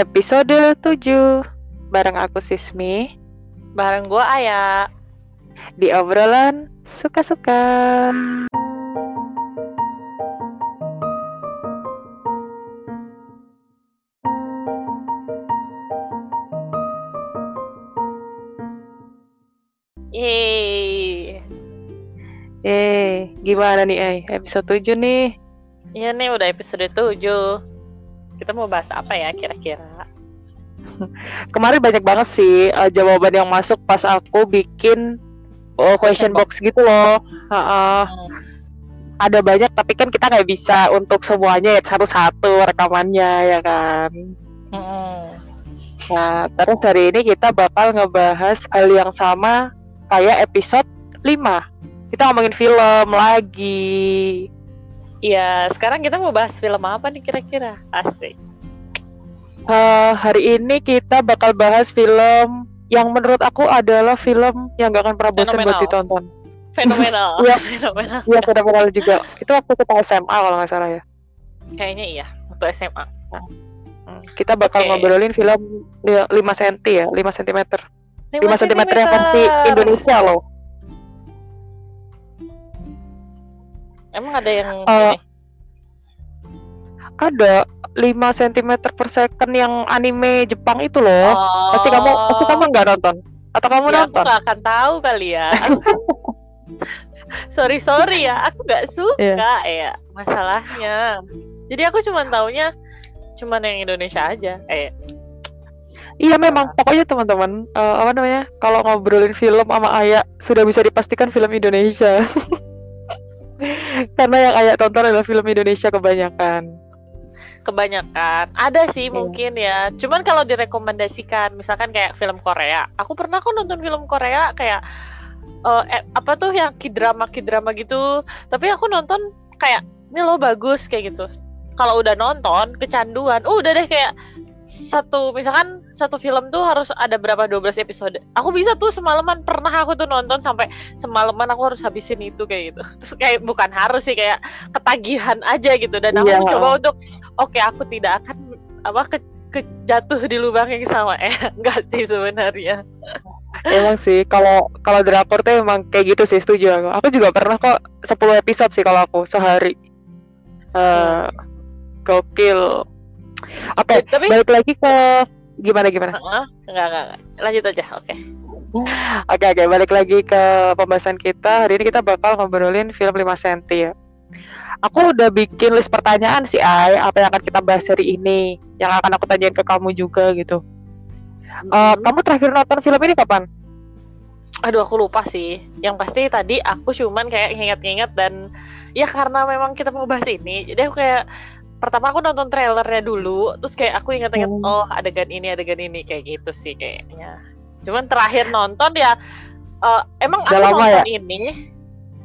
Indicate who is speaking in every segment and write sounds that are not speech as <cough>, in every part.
Speaker 1: episode 7 bareng aku Sismi
Speaker 2: Bareng gua Aya.
Speaker 1: di obrolan suka-suka.
Speaker 2: Yeay.
Speaker 1: Eh, gimana nih, Ay? Episode 7 nih.
Speaker 2: Iya nih udah episode 7. Kita mau bahas apa ya kira-kira? <laughs>
Speaker 1: Kemarin banyak banget sih eh, jawaban yang masuk pas aku bikin oh, question
Speaker 2: Question
Speaker 1: box gitu loh. Ha-ha. Ada banyak, tapi kan kita nggak bisa untuk semuanya ya satu-satu rekamannya ya kan.
Speaker 2: Mm-mm.
Speaker 1: Nah, terus hari ini kita bakal ngebahas hal yang sama kayak episode 5. Kita ngomongin film lagi.
Speaker 2: Iya, sekarang kita mau bahas film apa nih kira-kira? Asik.
Speaker 1: Eh, hari ini kita bakal bahas film yang menurut aku adalah film yang gak akan pernah bosan buat ditonton.
Speaker 2: Fenomenal. <laughs>
Speaker 1: Iya.
Speaker 2: Fenomenal.
Speaker 1: Iya, fenomenal juga. Itu waktu kita SMA kalau nggak salah ya.
Speaker 2: Kayaknya iya, waktu SMA.
Speaker 1: Hmm, Kita bakal
Speaker 2: Oke.
Speaker 1: ngobrolin film li- 5 cm ya, 5 cm. 5
Speaker 2: 5
Speaker 1: cm yang versi Indonesia loh.
Speaker 2: Emang ada yang ini?
Speaker 1: Ada 5 cm per second yang anime Jepang itu loh.
Speaker 2: Oh.
Speaker 1: Pasti kamu pasti kamu nggak nonton atau kamu
Speaker 2: Ya, aku
Speaker 1: nonton?
Speaker 2: gak akan tahu kali ya. Aku <laughs> sorry sorry ya, aku gak suka ya masalahnya. Jadi aku cuma taunya cuman yang Indonesia aja. Eh,
Speaker 1: Iya memang pokoknya teman-teman eh, apa namanya kalau ngobrolin film sama Ayah sudah bisa dipastikan film Indonesia. <laughs> <laughs> Karena yang Ayah tonton adalah film Indonesia kebanyakan.
Speaker 2: kebanyakan ada sih
Speaker 1: Iya.
Speaker 2: mungkin ya. Cuman kalau direkomendasikan, misalkan kayak film Korea, aku pernah kok nonton film Korea kayak eh, eh, apa tuh yang kidrama kidrama gitu. Tapi aku nonton kayak ini loh bagus kayak gitu. Kalau udah nonton kecanduan, uh, udah deh kayak satu misalkan satu film tuh harus ada berapa 12 episode. Aku bisa tuh semalaman pernah aku tuh nonton sampai semalaman aku harus habisin itu kayak gitu. <laughs> Terus kayak bukan harus sih kayak ketagihan aja gitu dan aku
Speaker 1: Iya.
Speaker 2: mencoba untuk oke aku tidak akan apa ke, ke- jatuh di lubang yang sama eh <laughs> enggak sih sebenarnya.
Speaker 1: Emang sih kalau kalau drakor tuh emang kayak gitu sih setuju aku. Aku juga pernah kok 10 episode sih kalau aku sehari. Eh gokil. Oke,
Speaker 2: Tapi
Speaker 1: balik lagi ke gimana gimana?
Speaker 2: Enggak, enggak enggak lanjut aja oke.
Speaker 1: Oke oke balik lagi ke pembahasan kita hari ini kita bakal ngobrolin film 5 cm ya. Aku udah bikin list pertanyaan sih Ay apa yang akan kita bahas hari ini yang akan aku tanyain ke kamu juga gitu.
Speaker 2: Hmm.
Speaker 1: kamu terakhir nonton film ini kapan?
Speaker 2: Aduh aku lupa sih. Yang pasti tadi aku cuman kayak nginget-nginget dan ya karena memang kita mau bahas ini, jadi aku kayak pertama aku nonton trailernya dulu, terus kayak aku inget-inget
Speaker 1: Hmm.
Speaker 2: oh adegan ini adegan ini kayak gitu sih kayaknya. Cuman terakhir nonton ya eh, emang
Speaker 1: Udah
Speaker 2: aku
Speaker 1: lama
Speaker 2: nonton ini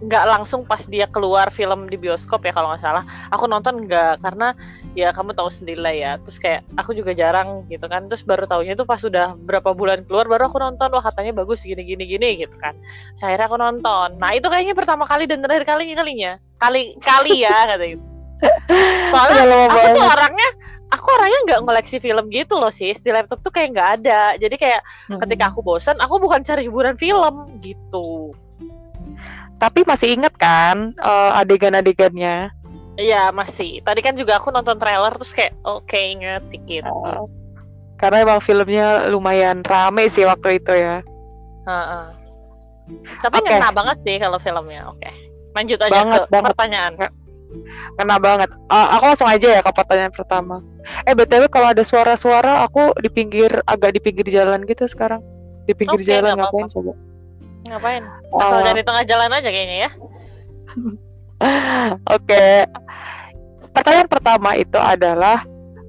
Speaker 2: nggak langsung pas dia keluar film di bioskop ya kalau nggak salah. Aku nonton nggak karena ya kamu tahu sendiri lah ya. Terus kayak aku juga jarang gitu kan. Terus baru tahunya itu pas sudah berapa bulan keluar baru aku nonton wah katanya bagus gini gini gini gitu kan. Saya akhirnya aku nonton. Nah itu kayaknya pertama kali dan terakhir kali kalinya. Kali kali ya <laughs> kata gitu. Soalnya
Speaker 1: lama
Speaker 2: aku tuh
Speaker 1: banget.
Speaker 2: orangnya aku orangnya nggak ngoleksi film gitu loh sis di laptop tuh kayak nggak ada jadi kayak
Speaker 1: Hmm.
Speaker 2: ketika aku bosan aku bukan cari hiburan film gitu
Speaker 1: Tapi masih inget kan eh, adegan-adegannya?
Speaker 2: Iya masih. Tadi kan juga aku nonton trailer terus kayak oke inget dikit.
Speaker 1: Eh, karena emang filmnya lumayan rame sih waktu itu ya.
Speaker 2: Heeh. Tapi
Speaker 1: Oke.
Speaker 2: ngena banget sih kalau filmnya. Oke. Lanjut aja
Speaker 1: Banget,
Speaker 2: ke
Speaker 1: banget.
Speaker 2: pertanyaan.
Speaker 1: Kena banget. Eh, aku langsung aja ya ke pertanyaan pertama. Eh btw kalau ada suara-suara aku di pinggir agak di pinggir jalan gitu sekarang. Di pinggir
Speaker 2: Oke,
Speaker 1: jalan
Speaker 2: nggak
Speaker 1: ngapain coba?
Speaker 2: Ngapain? Asal
Speaker 1: Eh,
Speaker 2: dari tengah jalan aja kayaknya ya. <laughs>
Speaker 1: Oke. Pertanyaan pertama itu adalah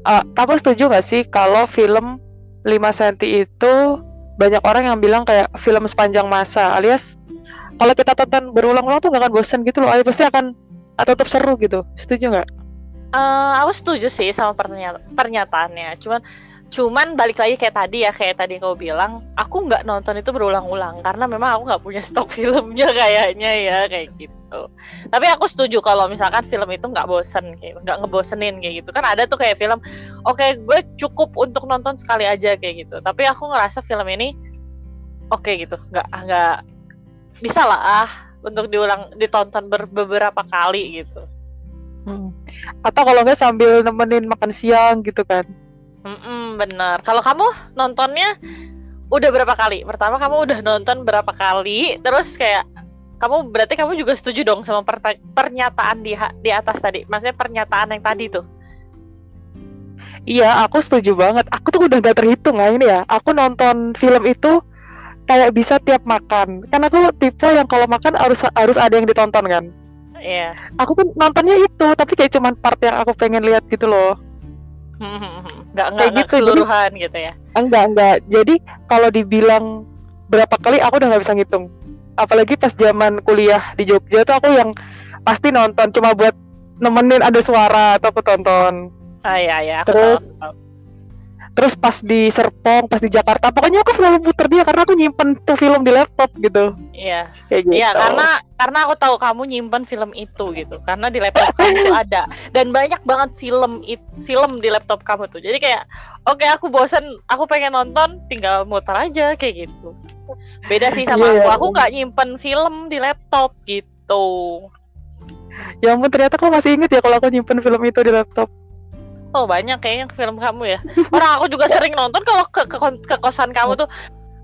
Speaker 1: eh, kamu setuju gak sih kalau film 5 cm itu banyak orang yang bilang kayak film sepanjang masa alias kalau kita tonton berulang-ulang tuh gak akan bosan gitu loh, alias pasti akan ah, tetap seru gitu. Setuju nggak?
Speaker 2: Eh, aku setuju sih sama pertanya- pernyataannya. Cuman Cuman balik lagi kayak tadi ya, kayak tadi kau bilang, aku nggak nonton itu berulang-ulang karena memang aku nggak punya <laughs> stok filmnya kayaknya ya kayak gitu. Tapi aku setuju kalau misalkan film itu nggak bosen, kayak nggak ngebosenin kayak gitu. Kan ada tuh kayak film, oke okay, gue cukup untuk nonton sekali aja kayak gitu. Tapi aku ngerasa film ini oke okay gitu, nggak nggak bisa lah ah untuk diulang ditonton ber, beberapa kali gitu.
Speaker 1: Hmm. Atau kalau nggak sambil nemenin makan siang gitu kan?
Speaker 2: Mm-mm, bener. Kalau kamu nontonnya udah berapa kali? Pertama kamu udah nonton berapa kali? Terus kayak kamu berarti kamu juga setuju dong sama pernyataan di di atas tadi? Maksudnya pernyataan yang tadi tuh?
Speaker 1: Iya, aku setuju banget. Aku tuh udah gak terhitung ya ini ya. Aku nonton film itu kayak bisa tiap makan. Karena aku tipe yang kalau makan harus harus ada yang ditonton kan.
Speaker 2: Iya. Yeah.
Speaker 1: Aku tuh nontonnya itu, tapi kayak cuman part yang aku pengen lihat gitu loh. <laughs>
Speaker 2: Nggak nggak gitu, keseluruhan jadi, gitu ya?
Speaker 1: Enggak enggak. Jadi kalau dibilang berapa kali aku udah nggak bisa ngitung. Apalagi pas zaman kuliah di Jogja tuh aku yang pasti nonton cuma buat nemenin ada suara atau aku tonton.
Speaker 2: Ah iya iya. Aku
Speaker 1: Terus tahu, tahu terus pas di Serpong pas di Jakarta pokoknya aku selalu puter dia karena aku nyimpen tuh film di laptop gitu.
Speaker 2: Iya. Kayak gitu. Iya karena karena aku tahu kamu nyimpen film itu gitu. Karena di laptop kamu ada. Dan banyak banget film it, film di laptop kamu tuh. Jadi kayak oke okay, aku bosan aku pengen nonton tinggal muter aja kayak gitu. Beda sih sama yeah, aku. aku nggak nyimpen film di laptop gitu.
Speaker 1: Ya ampun ternyata aku masih inget ya kalau aku nyimpen film itu di laptop
Speaker 2: Oh banyak kayaknya film kamu ya. Orang aku juga sering nonton kalau ke, ke, ke kosan kamu tuh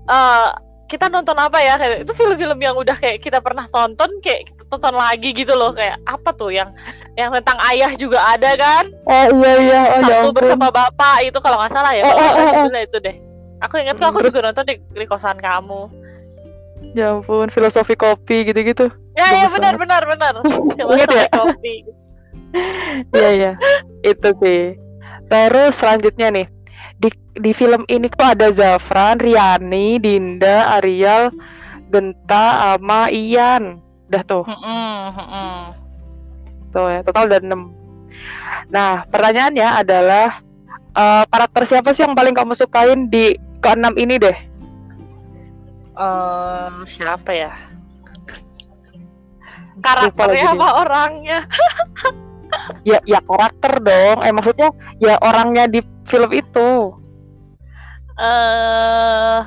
Speaker 2: uh, kita nonton apa ya kayak itu film-film yang udah kayak kita pernah tonton kayak kita tonton lagi gitu loh kayak apa tuh yang yang tentang ayah juga ada kan?
Speaker 1: Oh iya iya. Oh,
Speaker 2: ya Satu ya bersama bapak itu kalau nggak salah ya. Oh, oh, oh, oh. itu deh. Aku ingat hmm, aku terus... juga nonton di, di kosan kamu.
Speaker 1: Ya ampun, filosofi kopi gitu-gitu.
Speaker 2: Ya, ya benar benar <laughs> benar. Filosofi ya? kopi. <laughs>
Speaker 1: Iya iya. Itu sih. Terus selanjutnya nih di di film ini tuh ada Zafran, Riani, Dinda, Ariel, Genta, sama Ian. Udah tuh. Tuh ya, total udah 6. Nah, pertanyaannya adalah uh, karakter siapa sih yang paling kamu sukain di keenam ini deh?
Speaker 2: Um, siapa ya? Karakternya apa orangnya? <laughs>
Speaker 1: ya ya karakter dong. Eh maksudnya ya orangnya di film itu.
Speaker 2: Eh uh...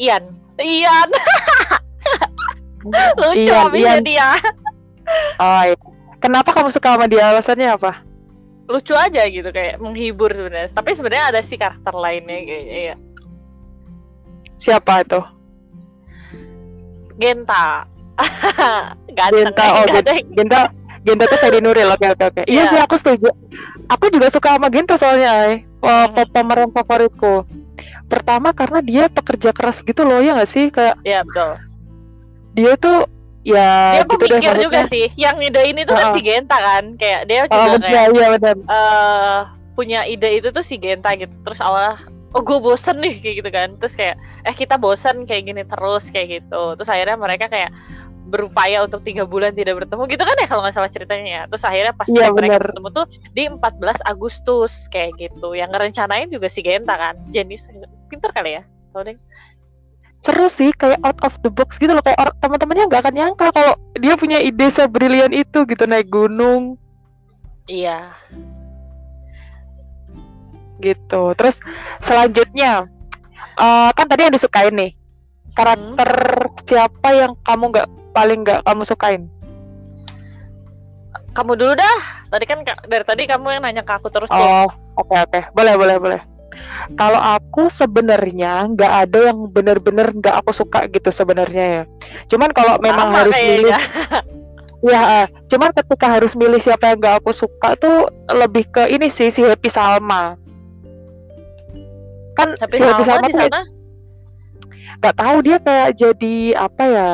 Speaker 2: Ian. Ian. <laughs> Lucu Ian, Ian. dia.
Speaker 1: Oh, iya. kenapa kamu suka sama dia? Alasannya apa?
Speaker 2: Lucu aja gitu kayak menghibur sebenarnya. Tapi sebenarnya ada sih karakter lainnya kayak iya.
Speaker 1: Siapa itu?
Speaker 2: Genta <laughs>
Speaker 1: Genta, oh Genta, Genta, Genta tuh Ferry Nuril, oke oke oke. Iya yeah. sih aku setuju. Aku juga suka sama Genta soalnya. Oh, hmm. pemeran favoritku. Pertama karena dia pekerja keras gitu loh, ya nggak sih kayak.
Speaker 2: Iya betul.
Speaker 1: Dia tuh ya
Speaker 2: dia gitu pemikir deh, juga sih yang ide ini tuh uh, kan si Genta kan kayak dia juga oh, kayak iya, benar. Uh, punya ide itu tuh si Genta gitu terus awalnya oh gue bosen nih kayak gitu kan terus kayak eh kita bosen kayak gini terus kayak gitu terus akhirnya mereka kayak berupaya untuk tiga bulan tidak bertemu gitu kan ya kalau nggak salah ceritanya ya. Terus akhirnya pas ya, mereka bertemu tuh di 14 Agustus kayak gitu. Yang ngerencanain juga si Genta kan jenis pinter kali ya tau deh.
Speaker 1: Seru sih kayak out of the box gitu loh. Kayak teman-temannya nggak akan nyangka kalau dia punya ide sebrilian itu gitu naik gunung.
Speaker 2: Iya.
Speaker 1: Gitu. Terus selanjutnya uh, kan tadi yang disukain nih. Karakter hmm. siapa yang kamu nggak paling nggak kamu sukain?
Speaker 2: Kamu dulu dah. Tadi kan dari tadi kamu yang nanya ke aku terus.
Speaker 1: Oh, oke okay, oke. Okay. Boleh boleh boleh. Kalau aku sebenarnya nggak ada yang bener-bener nggak aku suka gitu sebenarnya ya. Cuman kalau memang harus milih, <laughs> ya, cuman ketika harus milih siapa yang nggak aku suka tuh lebih ke ini sih si Happy Salma. Kan
Speaker 2: Happy si Happy Salma, Salma tuh
Speaker 1: nggak tahu dia kayak jadi apa ya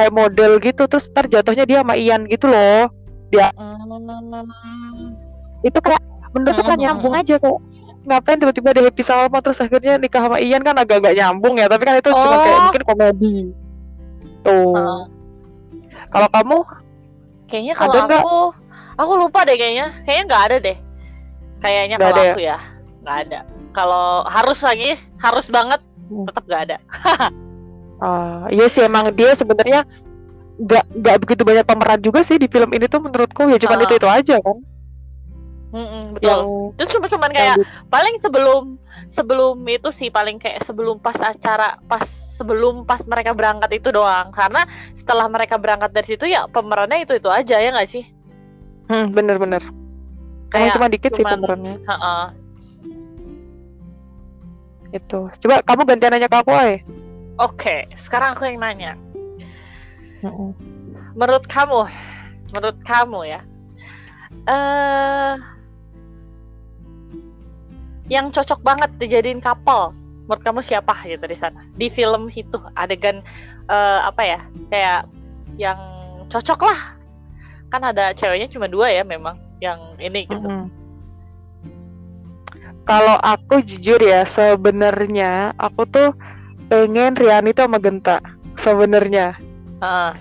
Speaker 1: kayak model gitu terus ntar jatuhnya dia sama Ian gitu loh dia hmm. itu kayak menurutku kan nyambung aja kok ngapain tiba-tiba ada happy Salma terus akhirnya nikah sama Ian kan agak agak nyambung ya tapi kan itu oh. cuma kayak oh. mungkin komedi tuh uh. kalau kamu
Speaker 2: kayaknya kalau aku Aku lupa deh kayaknya. Kayaknya nggak ada deh. Kayaknya kalau
Speaker 1: ada ya?
Speaker 2: aku ya nggak ada. Kalau harus lagi, harus banget
Speaker 1: Hmm.
Speaker 2: tetap nggak ada. <laughs>
Speaker 1: Ah, iya sih emang dia sebenarnya nggak nggak begitu banyak pemeran juga sih di film ini tuh menurutku. Ya cuma
Speaker 2: Ah.
Speaker 1: itu itu aja kan?
Speaker 2: Mm-mm, betul.
Speaker 1: yang
Speaker 2: Terus cuma cuman kayak paling sebelum sebelum itu sih paling kayak sebelum pas acara pas sebelum pas mereka berangkat itu doang. Karena setelah mereka berangkat dari situ ya pemerannya itu itu aja ya nggak sih?
Speaker 1: Hmm, bener-bener.
Speaker 2: Kayak
Speaker 1: cuma dikit sih
Speaker 2: cuman-
Speaker 1: pemerannya.
Speaker 2: Heeh.
Speaker 1: itu coba kamu gantian nanya ke aku ay
Speaker 2: oke sekarang aku yang nanya. Menurut kamu menurut kamu ya eh yang cocok banget dijadiin couple menurut kamu siapa gitu di sana? Di film situ adegan eh, apa ya kayak yang cocok lah. Kan ada ceweknya cuma dua ya memang yang ini gitu.
Speaker 1: Mm-mm. Kalau aku jujur ya, sebenarnya aku tuh pengen Riani tuh sama Genta. Sebenarnya.
Speaker 2: Heeh.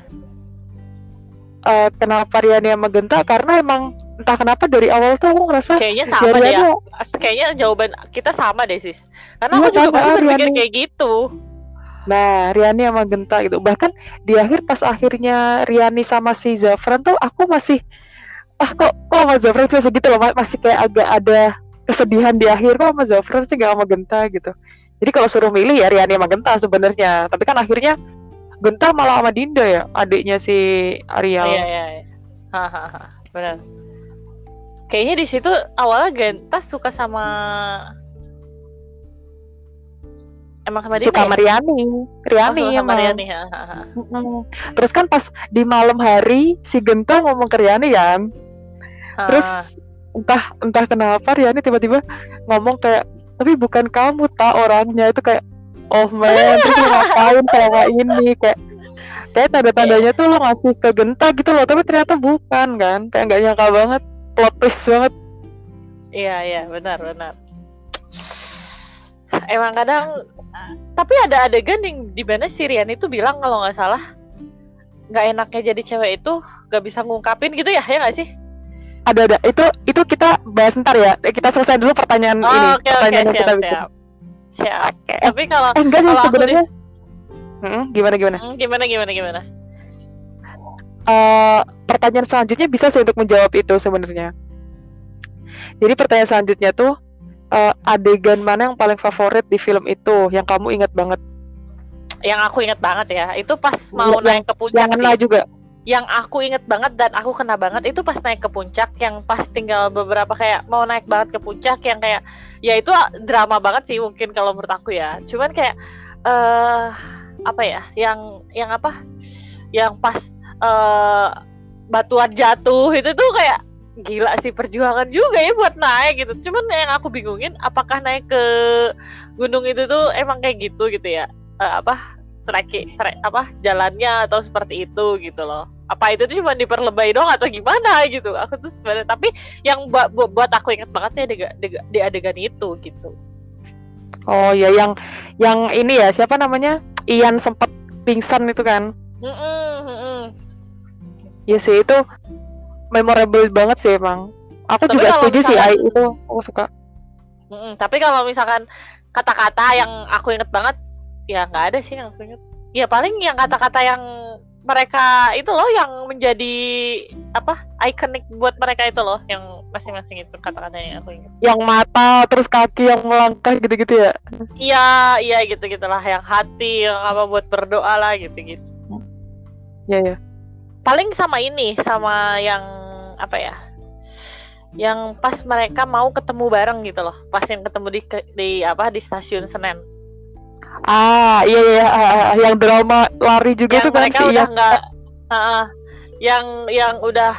Speaker 1: Eh, kenapa Riani sama Genta? Karena emang entah kenapa dari awal tuh aku ngerasa
Speaker 2: kayaknya
Speaker 1: ya
Speaker 2: sama deh ya. Kayaknya jawaban kita sama deh sis karena
Speaker 1: Iya,
Speaker 2: aku juga
Speaker 1: sama,
Speaker 2: pasti berpikir
Speaker 1: Riani.
Speaker 2: kayak gitu
Speaker 1: Nah, Riani sama Genta gitu. Bahkan di akhir pas akhirnya Riani sama si Zafran tuh aku masih ah kok kok sama Zafran sih segitu loh ma- masih kayak agak ada kesedihan di akhir kok sama Zafran sih gak sama Genta gitu. Jadi kalau suruh milih ya Riani sama Genta sebenarnya. Tapi kan akhirnya Genta malah sama Dinda ya, adiknya si Ariel.
Speaker 2: Iya iya. iya. Benar. Kayaknya di situ awalnya Genta suka sama emang sama dia
Speaker 1: Suka sama Riani. Riani
Speaker 2: Oh, sama. Riani.
Speaker 1: Terus kan pas di malam hari si Genta ngomong ke Riani kan, terus
Speaker 2: Ah,
Speaker 1: entah entah kenapa Riani tiba-tiba ngomong kayak tapi bukan kamu tak orangnya itu kayak oh man terus ngapain selama ini kayak kayak tanda-tandanya tuh lo ngasih ke Genta gitu loh tapi ternyata bukan kan kayak nggak nyangka banget plot twist banget
Speaker 2: iya iya benar benar. Emang kadang tapi ada adegan yang di mana si Riani itu bilang kalau nggak salah nggak enaknya jadi cewek itu nggak bisa ngungkapin gitu ya ya nggak sih?
Speaker 1: Ada ada itu itu kita bahas ntar ya Eh, kita selesai dulu pertanyaan
Speaker 2: Oh,
Speaker 1: ini
Speaker 2: oke
Speaker 1: pertanyaan yang
Speaker 2: siap
Speaker 1: kita bikin
Speaker 2: siap. Siap.
Speaker 1: Oke. eh,
Speaker 2: Tapi kalau
Speaker 1: eh enggak sih sebenarnya Hmm, gimana gimana
Speaker 2: Hmm, gimana gimana gimana?
Speaker 1: Eh, pertanyaan selanjutnya bisa sih untuk menjawab itu sebenarnya. Jadi pertanyaan selanjutnya tuh eh, adegan mana yang paling favorit di film itu yang kamu ingat banget?
Speaker 2: Yang aku inget banget ya, itu pas mau
Speaker 1: Yang-
Speaker 2: naik ke puncak
Speaker 1: Yang
Speaker 2: sih.
Speaker 1: juga.
Speaker 2: Yang aku inget banget dan aku kena banget itu pas naik ke puncak, yang pas tinggal beberapa kayak mau naik banget ke puncak, yang kayak ya itu drama banget sih mungkin kalau menurut aku ya. Cuman kayak eh apa ya, yang yang apa? Yang pas eh batuan jatuh itu tuh kayak gila sih perjuangan juga ya buat naik gitu. Cuman yang aku bingungin apakah naik ke gunung itu tuh emang kayak gitu gitu ya? Eh, apa trek, trek apa jalannya atau seperti itu gitu loh. Apa itu tuh cuma diperlebay doang atau gimana gitu. Aku tuh sebenarnya tapi yang buat buat aku inget banget ya di, di- di adegan itu gitu.
Speaker 1: Oh ya yang yang ini ya siapa namanya? Ian sempat pingsan itu kan?
Speaker 2: Mm-mm, mm-mm.
Speaker 1: Ya sih itu memorable banget sih emang. Aku
Speaker 2: Tapi
Speaker 1: juga setuju sih
Speaker 2: misalkan-
Speaker 1: Ai, itu aku suka.
Speaker 2: Mm-mm. Tapi kalau misalkan kata-kata yang aku inget banget, ya nggak ada sih yang aku inget. Ya paling yang kata-kata yang mereka itu loh yang menjadi apa ikonik buat mereka itu loh yang masing-masing itu kata-katanya yang aku inget.
Speaker 1: Yang mata terus kaki yang melangkah gitu-gitu ya.
Speaker 2: Iya, iya gitu gitulah yang hati yang apa buat berdoa lah gitu-gitu.
Speaker 1: Ya ya.
Speaker 2: Paling sama ini, sama yang apa ya? Yang pas mereka mau ketemu bareng gitu loh. Pas yang ketemu di di apa di stasiun Senen.
Speaker 1: Ah, iya iya ah, yang drama lari juga
Speaker 2: yang
Speaker 1: tuh kan
Speaker 2: mereka
Speaker 1: si
Speaker 2: udah
Speaker 1: Ian.
Speaker 2: nggak Heeh. yang yang udah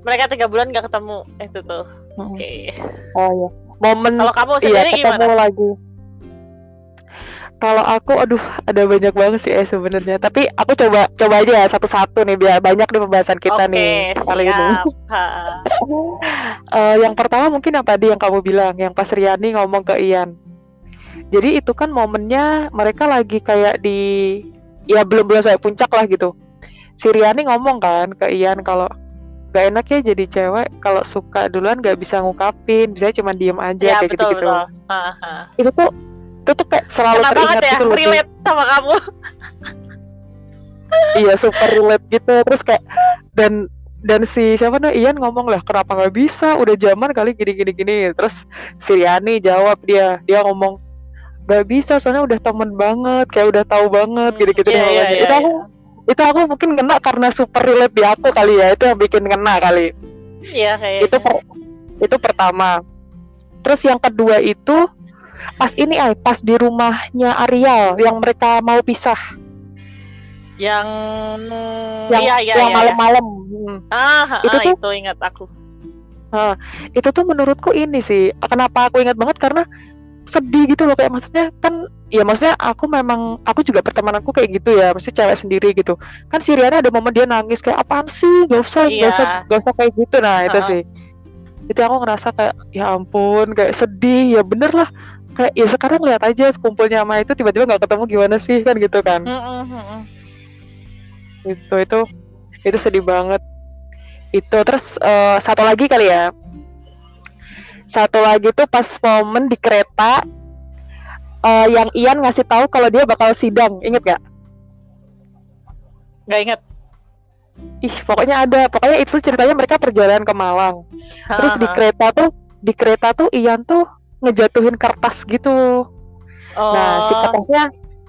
Speaker 2: mereka tiga bulan nggak ketemu itu tuh
Speaker 1: Mm-mm.
Speaker 2: oke
Speaker 1: Oh iya. Momen
Speaker 2: kalau kamu
Speaker 1: iya
Speaker 2: sendiri
Speaker 1: ketemu
Speaker 2: gimana
Speaker 1: lagi. Kalau aku aduh ada banyak banget sih eh sebenarnya. Tapi aku coba coba aja ya satu-satu nih biar banyak nih pembahasan kita
Speaker 2: oke
Speaker 1: nih kali ini. <laughs> Eh, yang pertama mungkin yang tadi yang kamu bilang yang pas Riani ngomong ke Ian. Jadi itu kan momennya mereka lagi kayak di ya belum belum sampai puncak lah gitu. Si Riani ngomong kan ke Ian kalau gak enak ya jadi cewek kalau suka duluan gak bisa ngungkapin bisa cuma diem aja
Speaker 2: ya
Speaker 1: kayak
Speaker 2: betul
Speaker 1: gitu gitu itu tuh itu tuh kayak selalu
Speaker 2: Kena banget
Speaker 1: teringat
Speaker 2: ya
Speaker 1: gitu loh
Speaker 2: relate sama kamu.
Speaker 1: Iya super relate gitu. Terus kayak dan dan si siapa nih Ian ngomong lah kenapa nggak bisa? Udah zaman kali gini gini gini terus Viriani jawab dia dia ngomong nggak bisa soalnya udah temen banget kayak udah tahu banget
Speaker 2: Hmm,
Speaker 1: gitu gitu
Speaker 2: iya, iya,
Speaker 1: itu
Speaker 2: iya,
Speaker 1: aku itu aku mungkin kena karena super relate di aku kali ya itu yang bikin kena kali.
Speaker 2: Iya kayaknya.
Speaker 1: Itu per- itu pertama. Terus yang kedua itu pas ini ay pas di rumahnya Ariel yang mereka mau pisah.
Speaker 2: Yang
Speaker 1: yang
Speaker 2: iya iya
Speaker 1: yang
Speaker 2: iya, iya.
Speaker 1: malam-malam. Hmm.
Speaker 2: ah
Speaker 1: Itu
Speaker 2: itu,
Speaker 1: tuh-
Speaker 2: itu ingat aku.
Speaker 1: Itu tuh menurutku ini sih kenapa aku ingat banget karena sedih gitu loh kayak maksudnya kan ya maksudnya aku memang aku juga pertemananku kayak gitu ya mesti cewek sendiri gitu. Kan si Riana ada momen dia nangis kayak apaan sih? Gak usah
Speaker 2: Iya.
Speaker 1: gak usah gak usah kayak gitu. Nah itu
Speaker 2: Ha-ha.
Speaker 1: sih. Itu aku ngerasa kayak ya ampun kayak sedih. Ya bener lah. Kayak ya sekarang lihat aja kumpulnya sama itu tiba-tiba nggak ketemu gimana sih kan gitu kan.
Speaker 2: Mm-mm, mm-mm.
Speaker 1: itu itu itu sedih banget. Itu terus eh, satu lagi kali ya satu lagi tuh pas momen di kereta eh, yang Ian ngasih tahu kalau dia bakal sidang inget gak?
Speaker 2: nggak ingat.
Speaker 1: Ih pokoknya ada pokoknya itu ceritanya mereka perjalanan ke Malang. Terus di kereta tuh di kereta tuh Ian tuh ngejatuhin kertas gitu.
Speaker 2: Oh,
Speaker 1: nah si kertasnya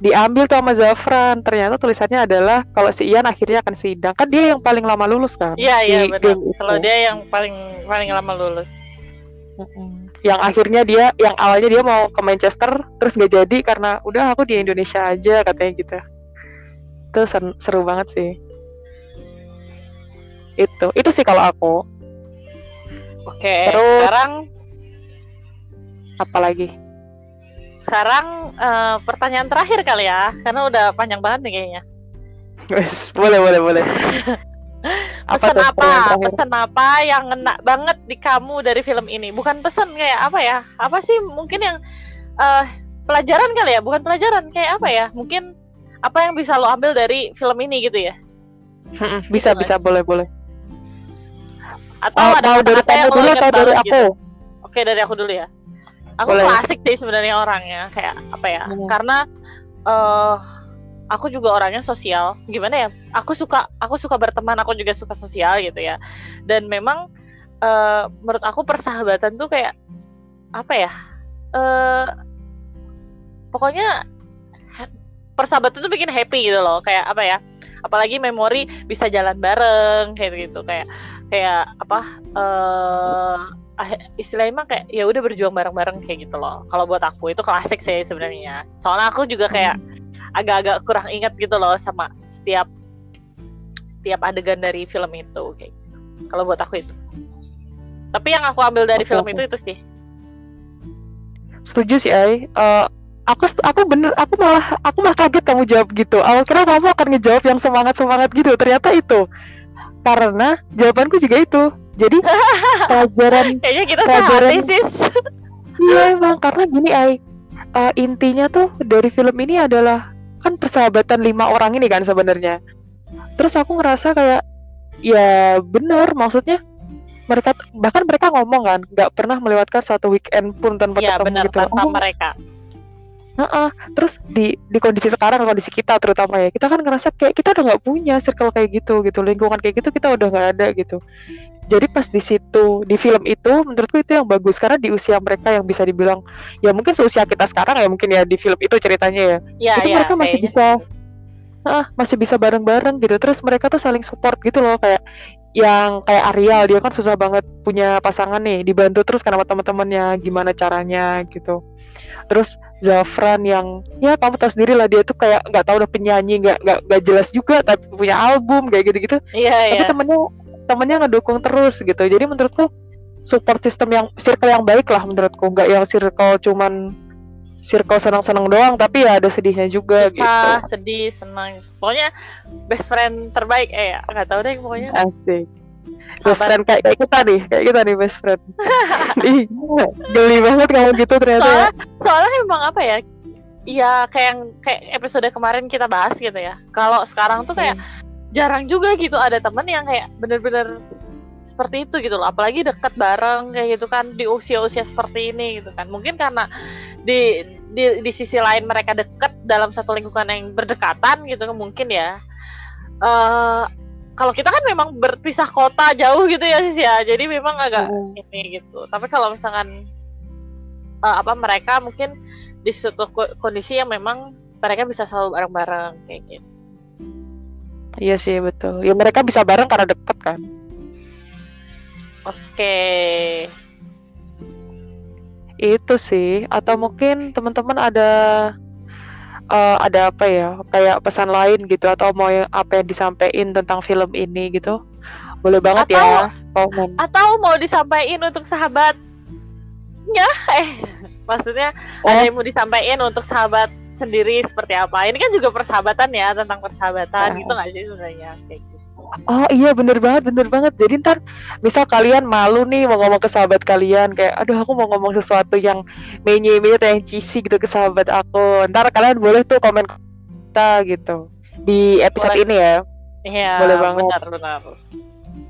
Speaker 1: diambil tuh sama Zafran. Ternyata tulisannya adalah kalau si Ian akhirnya akan sidang. Kan dia yang paling lama lulus kan
Speaker 2: iya iya benar. kalau dia yang paling paling lama lulus
Speaker 1: Yang akhirnya dia, yang awalnya dia mau ke Manchester, terus nggak jadi karena udah aku di Indonesia aja katanya gitu. Itu seru, seru banget sih. Itu, itu sih kalau aku.
Speaker 2: oke
Speaker 1: Terus-
Speaker 2: sekarang
Speaker 1: Apalagi?
Speaker 2: sekarang eh, pertanyaan terakhir kali ya karena udah panjang banget nih kayaknya
Speaker 1: Wes, <laughs> boleh, boleh, <laughs>
Speaker 2: pesan apa? pesan apa yang ngena banget di kamu dari film ini? Bukan pesan kayak apa ya? Apa sih mungkin yang eh, pelajaran kali ya? Bukan pelajaran kayak apa ya? Mungkin apa yang bisa lo ambil dari film ini gitu ya?
Speaker 1: Mm-mm, bisa,
Speaker 2: Gitu,
Speaker 1: bisa, boleh, boleh.
Speaker 2: atau
Speaker 1: Mau,
Speaker 2: ada
Speaker 1: mau dari kamu dulu atau dari aku?
Speaker 2: gitu? oke dari aku dulu ya. Aku
Speaker 1: Boleh.
Speaker 2: klasik sih sebenarnya orangnya kayak apa ya?
Speaker 1: Hmm.
Speaker 2: karena eh aku juga orangnya sosial. Gimana ya? Aku suka aku suka berteman aku juga suka sosial gitu ya. Dan memang eh menurut aku persahabatan tuh kayak apa ya? Eh pokoknya ha- persahabatan tuh bikin happy gitu loh. Kayak apa ya? Apalagi memori bisa jalan bareng kayak gitu. Kayak kayak apa? Ah- istilahnya mah kayak ya udah berjuang bareng-bareng kayak gitu loh kalau buat aku itu klasik sih sebenarnya soalnya aku juga kayak agak-agak kurang ingat gitu loh sama setiap setiap adegan dari film itu kayak gitu. kalau buat aku itu tapi yang aku ambil dari
Speaker 1: Oke,
Speaker 2: film itu itu sih
Speaker 1: Setuju sih, Ai. Eh, aku aku bener aku malah aku malah kaget kamu jawab gitu. Awal kira kamu akan ngejawab yang semangat semangat gitu. Ternyata itu karena jawabanku juga itu. Jadi <laughs> pelajaran
Speaker 2: kayaknya kita
Speaker 1: Pelajaran-
Speaker 2: sehati sis
Speaker 1: iya emang karena gini Ai. Eh, intinya tuh dari film ini adalah kan persahabatan lima orang ini kan sebenarnya. Terus aku ngerasa kayak ya bener maksudnya mereka bahkan mereka ngomong kan nggak pernah melewatkan satu weekend pun tanpa
Speaker 2: ya
Speaker 1: ketemu
Speaker 2: benar
Speaker 1: gitu.
Speaker 2: tanpa
Speaker 1: Aku
Speaker 2: mereka
Speaker 1: Heeh. Terus di di kondisi sekarang, kondisi kita terutama ya, kita kan ngerasa kayak kita udah nggak punya circle kayak gitu, gitu, lingkungan kayak gitu kita udah nggak ada gitu. Jadi pas di situ di film itu, menurutku itu yang bagus. Karena di usia mereka yang bisa dibilang ya mungkin seusia kita sekarang ya mungkin ya di film itu ceritanya ya,
Speaker 2: ya
Speaker 1: itu
Speaker 2: ya
Speaker 1: mereka masih
Speaker 2: kayaknya.
Speaker 1: bisa, ah masih bisa bareng-bareng gitu. Terus mereka tuh saling support gitu loh kayak yang kayak Ariel dia kan susah banget punya pasangan nih dibantu terus karena teman-temannya gimana caranya gitu. Terus Zafran yang ya kamu tahu sendiri lah dia tuh kayak nggak tahu udah penyanyi nggak nggak jelas juga tapi punya album kayak gitu-gitu.
Speaker 2: Iya
Speaker 1: tapi
Speaker 2: iya.
Speaker 1: temennya temennya ngedukung terus gitu. Jadi menurutku support system yang circle yang baik lah menurutku. Nggak yang circle cuman circle senang-senang doang tapi ya ada sedihnya juga gitu.
Speaker 2: susah sedih senang. Pokoknya best friend terbaik eh ya, nggak tahu deh pokoknya.
Speaker 1: Asik. Best friend kayak, kayak kita nih kayak kita nih best friend. <laughs> Ih, geli banget kamu gitu ternyata ya.
Speaker 2: soalnya soalnya emang apa ya? Ya kayak yang kayak episode kemarin kita bahas gitu ya. Kalau sekarang tuh kayak jarang juga gitu. Ada temen yang kayak bener-bener seperti itu gitu loh. Apalagi deket bareng kayak gitu kan di usia-usia seperti ini gitu kan. Mungkin karena di di, di sisi lain mereka deket dalam satu lingkungan yang berdekatan gitu mungkin ya. Uh, kalau kita kan memang berpisah kota jauh gitu ya sih ya. Jadi memang agak mm. ini gitu. Tapi kalau misalkan uh, apa mereka mungkin di suatu kondisi yang memang mereka bisa selalu bareng-bareng kayak gitu
Speaker 1: iya sih betul. Ya mereka bisa bareng karena deket kan.
Speaker 2: Oke.
Speaker 1: Itu sih. Atau mungkin teman-teman ada uh, ada apa ya kayak pesan lain gitu atau mau yang, apa yang disampaikan tentang film ini gitu. Boleh banget
Speaker 2: atau,
Speaker 1: ya
Speaker 2: komen atau mau disampaikan untuk sahabatnya? Eh maksudnya oh. ada yang mau disampaikan untuk sahabat sendiri seperti apa. Ini kan juga persahabatan ya tentang persahabatan oh. gitu nggak sih sebenarnya? Kayak gitu.
Speaker 1: Oh iya bener banget bener banget. Jadi ntar misal kalian malu nih mau ngomong ke sahabat kalian kayak aduh aku mau ngomong sesuatu yang menye menye atau yang cheesy gitu ke sahabat aku. Ntar kalian boleh tuh komen kita gitu di episode boleh. ini ya.
Speaker 2: Iya boleh banget. benar benar.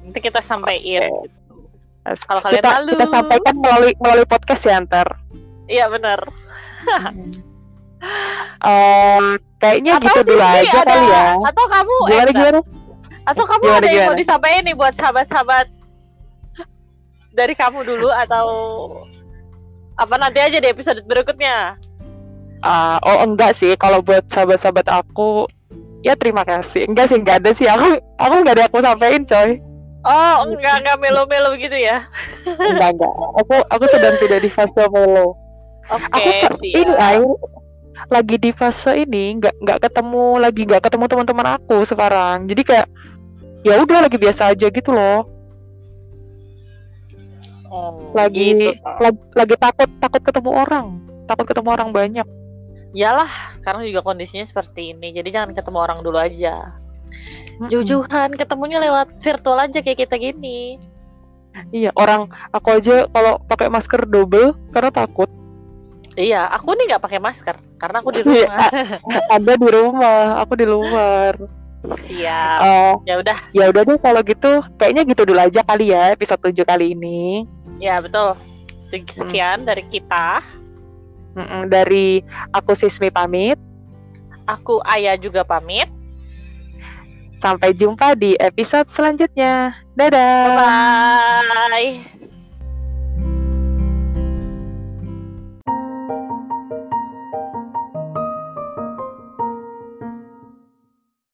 Speaker 2: Nanti kita sampaikan okay. gitu. kalau kalian kita, malu.
Speaker 1: kita sampaikan melalui melalui podcast ya ntar.
Speaker 2: Iya benar
Speaker 1: uh, kayaknya atau gitu dulu aja ada, kali ya
Speaker 2: atau kamu
Speaker 1: gimana eh, gimana
Speaker 2: atau kamu gimana, ada yang mau disampaikan nih buat sahabat-sahabat dari kamu dulu atau apa nanti aja di episode berikutnya?
Speaker 1: Uh, oh enggak sih, kalau buat sahabat-sahabat aku ya terima kasih. Enggak sih, enggak ada sih. Aku aku enggak ada aku sampaikan, coy.
Speaker 2: Oh, enggak enggak melo-melo gitu ya?
Speaker 1: enggak enggak. Aku aku sedang tidak di fase melo.
Speaker 2: Oke, okay,
Speaker 1: aku ini air lagi di fase ini nggak nggak ketemu lagi nggak ketemu teman-teman aku sekarang. Jadi kayak ya udah lagi biasa aja gitu loh oh, lagi, gitu, lagi lagi takut takut ketemu orang takut ketemu orang banyak
Speaker 2: Iyalah, sekarang juga kondisinya seperti ini. Jadi jangan ketemu orang dulu aja. Jujuhan ketemunya lewat virtual aja kayak kita gini.
Speaker 1: Iya, orang aku aja kalau pakai masker double karena takut.
Speaker 2: Iya, aku nih nggak pakai masker karena aku di iya, rumah.
Speaker 1: Ada di rumah, aku di luar.
Speaker 2: Siap. Uh, ya udah.
Speaker 1: Ya udah deh kalau gitu, kayaknya gitu dulu aja kali ya episode 7 kali ini.
Speaker 2: Ya, betul. Sekian hmm. dari kita.
Speaker 1: Mm-mm, dari aku Sismi pamit.
Speaker 2: Aku Ayah juga pamit.
Speaker 1: Sampai jumpa di episode selanjutnya. Dadah.
Speaker 2: Bye. -bye.